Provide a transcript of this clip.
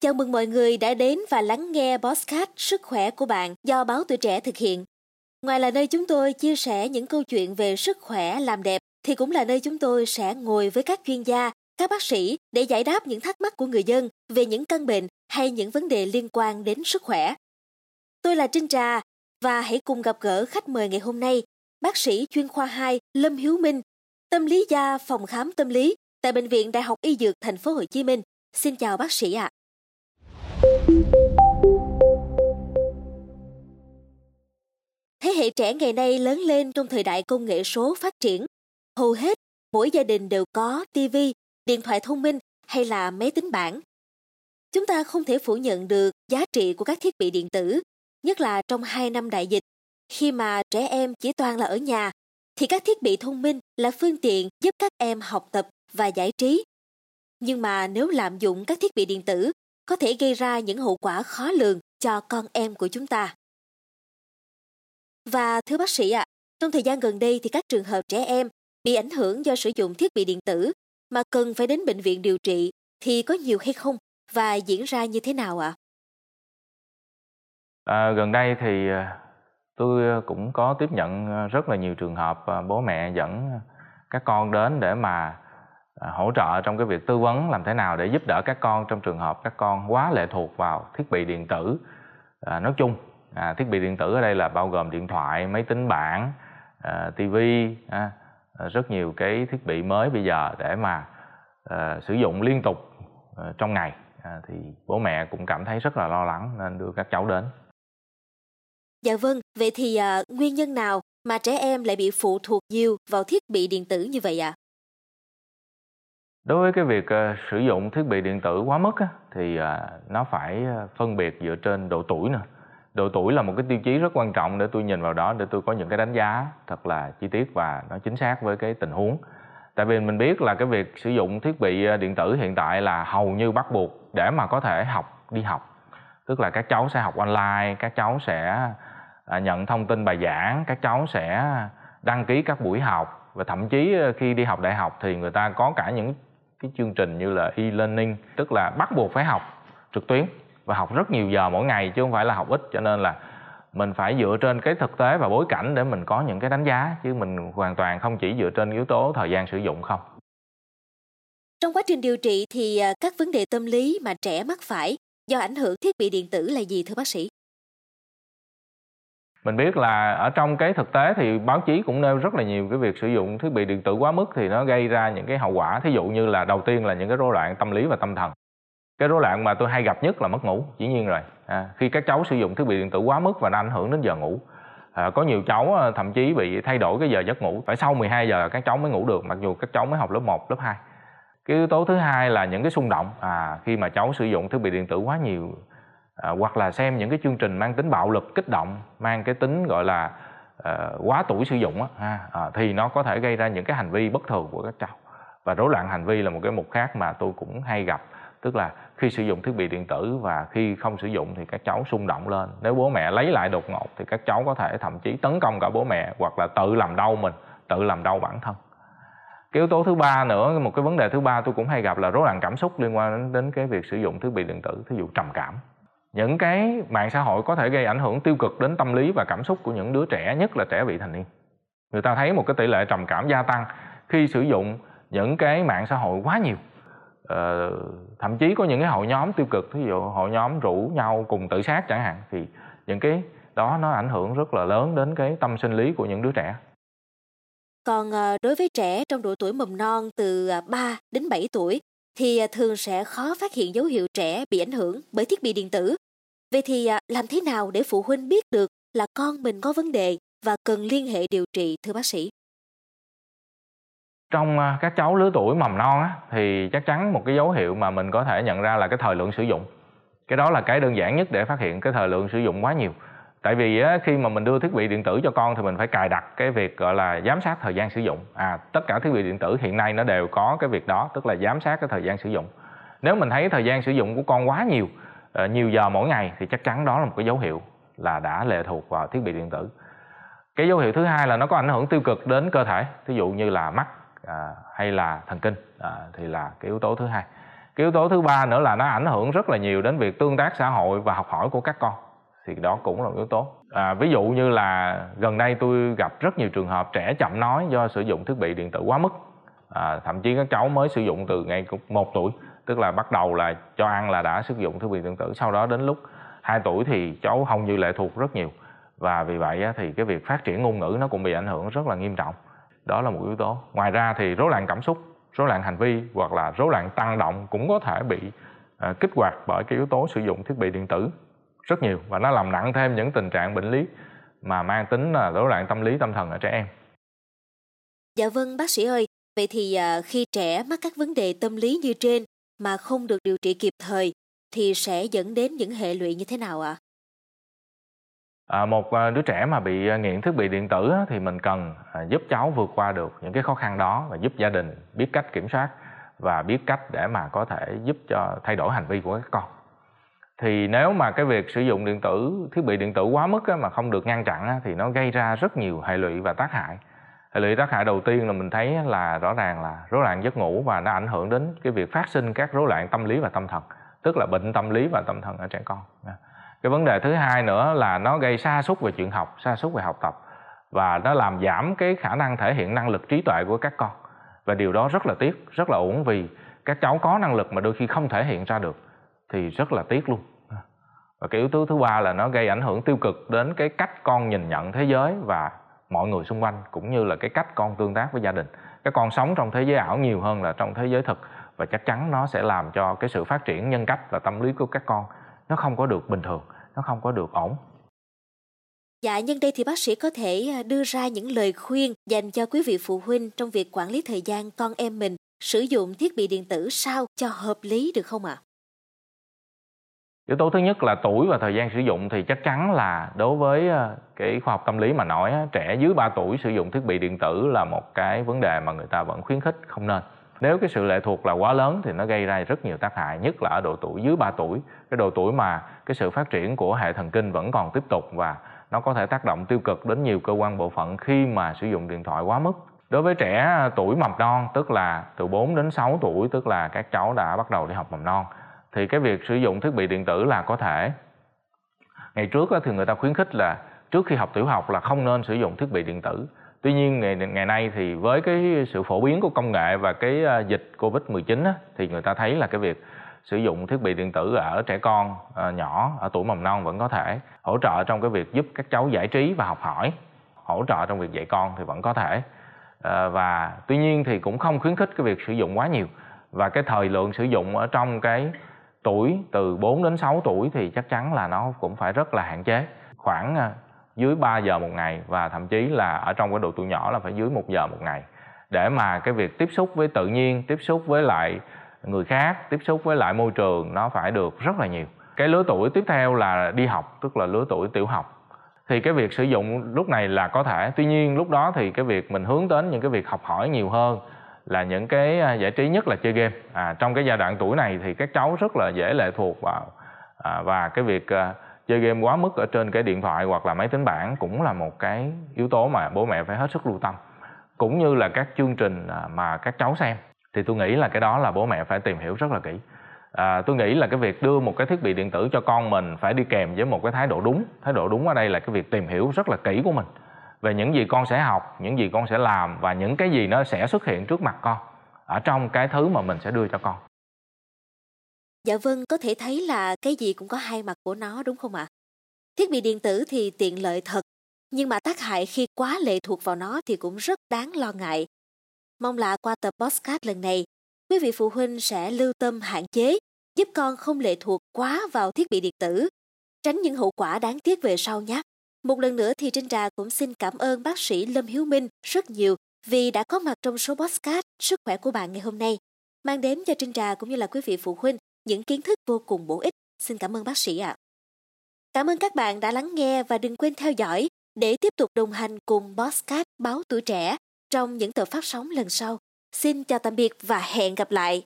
Chào mừng mọi người đã đến và lắng nghe podcast Sức khỏe của bạn do Báo Tuổi Trẻ thực hiện. Ngoài là nơi chúng tôi chia sẻ những câu chuyện về sức khỏe làm đẹp, thì cũng là nơi chúng tôi sẽ ngồi với các chuyên gia, các bác sĩ để giải đáp những thắc mắc của người dân về những căn bệnh hay những vấn đề liên quan đến sức khỏe. Tôi là Trinh Trà và hãy cùng gặp gỡ khách mời ngày hôm nay, bác sĩ chuyên khoa 2 Lâm Hiếu Minh, tâm lý gia phòng khám tâm lý tại Bệnh viện Đại học Y Dược Thành phố Hồ Chí Minh. Xin chào bác sĩ ạ. À. Thế hệ trẻ ngày nay lớn lên trong thời đại công nghệ số phát triển. Hầu hết, mỗi gia đình đều có TV, điện thoại thông minh hay là máy tính bảng. Chúng ta không thể phủ nhận được giá trị của các thiết bị điện tử, nhất là trong 2 năm đại dịch. Khi mà trẻ em chỉ toàn là ở nhà, thì các thiết bị thông minh là phương tiện giúp các em học tập và giải trí. Nhưng mà nếu lạm dụng các thiết bị điện tử có thể gây ra những hậu quả khó lường cho con em của chúng ta. Và thưa bác sĩ ạ, à, trong thời gian gần đây thì các trường hợp trẻ em bị ảnh hưởng do sử dụng thiết bị điện tử mà cần phải đến bệnh viện điều trị thì có nhiều hay không và diễn ra như thế nào ạ? À? À, gần đây thì à, tôi à, cũng có tiếp nhận à, rất là nhiều trường hợp bố mẹ dẫn các con đến để mà À, hỗ trợ trong cái việc tư vấn làm thế nào để giúp đỡ các con trong trường hợp các con quá lệ thuộc vào thiết bị điện tử. À, nói chung à, thiết bị điện tử ở đây là bao gồm điện thoại máy tính bảng à, tivi à, à, rất nhiều cái thiết bị mới bây giờ để mà à, sử dụng liên tục à, trong ngày. À, thì bố mẹ cũng cảm thấy rất là lo lắng nên đưa các cháu đến. Dạ vâng vậy thì à, nguyên nhân nào mà trẻ em lại bị phụ thuộc nhiều vào thiết bị điện tử như vậy ạ? à? Đối với cái việc uh, sử dụng thiết bị điện tử quá mức á, thì uh, nó phải ờ, phân biệt dựa trên độ tuổi nè. Độ tuổi là một cái tiêu chí rất quan trọng để tôi nhìn vào đó để tôi có những cái đánh giá thật là chi tiết và nó chính xác với cái tình huống. Tại vì mình biết là cái việc sử dụng thiết bị điện tử hiện tại là hầu như bắt buộc để mà có thể học đi học. Tức là các cháu sẽ học online các cháu sẽ nhận thông tin bài giảng các cháu sẽ đăng ký các buổi học và thậm chí khi đi học đại học thì người ta có cả những cái chương trình như là e-learning, tức là bắt buộc phải học trực tuyến và học rất nhiều giờ mỗi ngày chứ không phải là học ít. Cho nên là mình phải dựa trên cái thực tế và bối cảnh để mình có những cái đánh giá, chứ mình hoàn toàn không chỉ dựa trên yếu tố thời gian sử dụng không. Trong quá trình điều trị thì à, các vấn đề tâm lý mà trẻ mắc phải do ảnh hưởng thiết bị điện tử là gì thưa bác sĩ? Mình biết là ở trong cái thực tế thì báo chí cũng nêu rất là nhiều cái việc sử dụng thiết bị điện tử quá mức thì nó gây ra những cái hậu quả. Thí dụ như là đầu tiên là những cái rối loạn tâm lý và tâm thần. Cái rối loạn mà tôi hay gặp nhất là mất ngủ dĩ nhiên rồi. À, khi các cháu sử dụng thiết bị điện tử quá mức và nó ảnh hưởng đến giờ ngủ. À, có nhiều cháu ờ, thậm chí bị thay đổi cái giờ giấc ngủ. Phải sau 12 giờ các cháu mới ngủ được mặc dù các cháu mới học lớp 1, lớp 2 cái yếu tố thứ hai là những cái xung động. À, khi mà cháu sử dụng thiết bị điện tử quá nhiều à, hoặc là xem những cái chương trình mang tính bạo lực kích động mang cái tính gọi là à, quá tuổi sử dụng á à, thì nó có thể gây ra những cái hành vi bất thường của các cháu. Và rối loạn hành vi là một cái mục khác mà tôi cũng hay gặp. Tức là khi sử dụng thiết bị điện tử và khi không sử dụng thì các cháu xung động lên. Nếu bố mẹ lấy lại đột ngột thì các cháu có thể thậm chí tấn công cả bố mẹ hoặc là tự làm đau mình tự làm đau bản thân. Cái yếu tố thứ ba nữa một cái vấn đề thứ ba tôi cũng hay gặp là rối loạn cảm xúc liên quan đến, đến cái việc sử dụng thiết bị điện tử thí dụ trầm cảm những cái mạng xã hội có thể gây ảnh hưởng tiêu cực đến tâm lý và cảm xúc của những đứa trẻ nhất là trẻ vị thành niên. Người ta thấy một cái tỷ lệ trầm cảm gia tăng khi sử dụng những cái mạng xã hội quá nhiều. Ờ, thậm chí có những cái hội nhóm tiêu cực ví dụ hội nhóm rủ nhau cùng tự sát chẳng hạn thì những cái đó nó ảnh hưởng rất là lớn đến cái tâm sinh lý của những đứa trẻ. Còn ờ, đối với trẻ trong độ tuổi mầm non từ ờ, 3 đến 7 tuổi thì à, thường sẽ khó phát hiện dấu hiệu trẻ bị ảnh hưởng bởi thiết bị điện tử. Vậy thì à, làm thế nào để phụ huynh biết được là con mình có vấn đề và cần liên hệ điều trị thưa bác sĩ? Trong à, các cháu lứa tuổi mầm non á, thì chắc chắn một cái dấu hiệu mà mình có thể nhận ra là cái thời lượng sử dụng. Cái đó là cái đơn giản nhất để phát hiện cái thời lượng sử dụng quá nhiều tại vì á, khi mà mình đưa thiết bị điện tử cho con thì mình phải cài đặt cái việc gọi là giám sát thời gian sử dụng. À tất cả thiết bị điện tử hiện nay nó đều có cái việc đó tức là giám sát cái thời gian sử dụng. Nếu mình thấy thời gian sử dụng của con quá nhiều ờ, nhiều giờ mỗi ngày thì chắc chắn đó là một cái dấu hiệu là đã lệ thuộc vào thiết bị điện tử. Cái dấu hiệu thứ hai là nó có ảnh hưởng tiêu cực đến cơ thể ví dụ như là mắt à, hay là thần kinh à, thì là cái yếu tố thứ hai. Cái yếu tố thứ ba nữa là nó ảnh hưởng rất là nhiều đến việc tương tác xã hội và học hỏi của các con thì đó cũng là một yếu tố. À, ví dụ như là gần đây tôi gặp rất nhiều trường hợp trẻ chậm nói do sử dụng thiết bị điện tử quá mức. À, thậm chí các cháu mới sử dụng từ ngày một tuổi tức là bắt đầu là cho ăn là đã sử dụng thiết bị điện tử. Sau đó đến lúc 2 tuổi thì cháu hầu như lệ thuộc rất nhiều. Và vì vậy thì cái việc phát triển ngôn ngữ nó cũng bị ảnh hưởng rất là nghiêm trọng. Đó là một yếu tố. Ngoài ra thì rối loạn cảm xúc rối loạn hành vi hoặc là rối loạn tăng động cũng có thể bị à, kích hoạt bởi cái yếu tố sử dụng thiết bị điện tử rất nhiều và nó làm nặng thêm những tình trạng bệnh lý mà mang tính là rối loạn tâm lý tâm thần ở trẻ em. Dạ vâng bác sĩ ơi, vậy thì uh, khi trẻ mắc các vấn đề tâm lý như trên mà không được điều trị kịp thời thì sẽ dẫn đến những hệ lụy như thế nào ạ? À? một à, đứa trẻ mà bị à, nghiện thiết bị điện tử thì mình cần à, giúp cháu vượt qua được những cái khó khăn đó và giúp gia đình biết cách kiểm soát và biết cách để mà có thể giúp cho thay đổi hành vi của các con thì nếu mà cái việc sử dụng điện tử, thiết bị điện tử quá mức mà không được ngăn chặn thì nó gây ra rất nhiều hệ lụy và tác hại. Hệ lụy tác hại đầu tiên là mình thấy là rõ ràng là rối loạn giấc ngủ và nó ảnh hưởng đến cái việc phát sinh các rối loạn tâm lý và tâm thần, tức là bệnh tâm lý và tâm thần ở trẻ con. Cái vấn đề thứ hai nữa là nó gây sa sút về chuyện học, sa sút về học tập và nó làm giảm cái khả năng thể hiện năng lực trí tuệ của các con. Và điều đó rất là tiếc, rất là uổng vì các cháu có năng lực mà đôi khi không thể hiện ra được thì rất là tiếc luôn và cái yếu tố thứ ba là nó gây ảnh hưởng tiêu cực đến cái cách con nhìn nhận thế giới và mọi người xung quanh cũng như là cái cách con tương tác với gia đình các con sống trong thế giới ảo nhiều hơn là trong thế giới thực và chắc chắn nó sẽ làm cho cái sự phát triển nhân cách và tâm lý của các con nó không có được bình thường nó không có được ổn Dạ, nhân đây thì bác sĩ có thể à, đưa ra những lời khuyên dành cho quý vị phụ huynh trong việc quản lý thời gian con em mình sử dụng thiết bị điện tử sao cho hợp lý được không ạ? À? Yếu tố thứ nhất là tuổi và thời gian sử dụng thì chắc chắn là đối với ờ, cái khoa học tâm lý mà nói trẻ dưới 3 tuổi sử dụng thiết bị điện tử là một cái vấn đề mà người ta vẫn khuyến khích, không nên. Nếu cái sự lệ thuộc là quá lớn thì nó gây ra rất nhiều tác hại, nhất là ở độ tuổi dưới 3 tuổi. Cái độ tuổi mà cái sự phát triển của hệ thần kinh vẫn còn tiếp tục và nó có thể tác động tiêu cực đến nhiều cơ quan bộ phận khi mà sử dụng điện thoại quá mức. Đối với trẻ ờ, tuổi mầm non, tức là từ 4 đến 6 tuổi, tức là các cháu đã bắt đầu đi học mầm non thì cái việc sử dụng thiết bị điện tử là có thể. Ngày trước thì người ta khuyến khích là trước khi học tiểu học là không nên sử dụng thiết bị điện tử. Tuy nhiên ngày ngày nay thì với cái sự phổ biến của công nghệ và cái à, dịch covid 19 á, thì người ta thấy là cái việc sử dụng thiết bị điện tử ở trẻ con à, nhỏ ở tuổi mầm non vẫn có thể hỗ trợ trong cái việc giúp các cháu giải trí và học hỏi hỗ trợ trong việc dạy con thì vẫn có thể. À, và tuy nhiên thì cũng không khuyến khích cái việc sử dụng quá nhiều. Và cái thời lượng sử dụng ở trong cái tuổi, từ 4 đến 6 tuổi thì chắc chắn là nó cũng phải rất là hạn chế. Khoảng à, dưới 3 giờ một ngày và thậm chí là ở trong cái độ tuổi nhỏ là phải dưới 1 giờ một ngày. Để mà cái việc tiếp xúc với tự nhiên, tiếp xúc với lại người khác, tiếp xúc với lại môi trường nó phải được rất là nhiều. Cái lứa tuổi tiếp theo là đi học, tức là lứa tuổi tiểu học. Thì cái việc sử dụng lúc này là có thể. Tuy nhiên, lúc đó thì cái việc mình hướng đến những cái việc học hỏi nhiều hơn là những cái à, giải trí nhất là chơi game. À, trong cái giai đoạn tuổi này thì các cháu rất là dễ lệ thuộc vào à, và cái việc à, chơi game quá mức ở trên cái điện thoại hoặc là máy tính bảng cũng là một cái yếu tố mà bố mẹ phải hết sức lưu tâm. Cũng như là các chương trình à, mà các cháu xem thì tôi nghĩ là cái đó là bố mẹ phải tìm hiểu rất là kỹ. À, tôi nghĩ là cái việc đưa một cái thiết bị điện tử cho con mình phải đi kèm với một cái thái độ đúng. Thái độ đúng ở đây là cái việc tìm hiểu rất là kỹ của mình về những gì con sẽ học, những gì con sẽ làm và những cái gì nó sẽ xuất hiện trước mặt con ở trong cái thứ mà mình sẽ đưa cho con. Dạ vâng có thể thấy là cái gì cũng có hai mặt của nó, đúng không ạ? Thiết bị điện tử thì tiện lợi thật, nhưng mà tác hại khi quá lệ thuộc vào nó thì cũng rất đáng lo ngại. Mong là qua tập podcast lần này, quý vị phụ huynh sẽ lưu tâm hạn chế, giúp con không lệ thuộc quá vào thiết bị điện tử, tránh những hậu quả đáng tiếc về sau nhé một lần nữa thì Trinh Trà cũng xin cảm ơn bác sĩ Lâm Hiếu Minh rất nhiều vì đã có mặt trong số podcast Sức khỏe của bạn ngày hôm nay, mang đến cho Trinh Trà cũng như là quý vị phụ huynh những kiến thức vô cùng bổ ích. Xin cảm ơn bác sĩ ạ. À. Cảm ơn các bạn đã lắng nghe và đừng quên theo dõi để tiếp tục đồng hành cùng Bosscat Báo Tuổi Trẻ trong những tập phát sóng lần sau. Xin chào tạm biệt và hẹn gặp lại.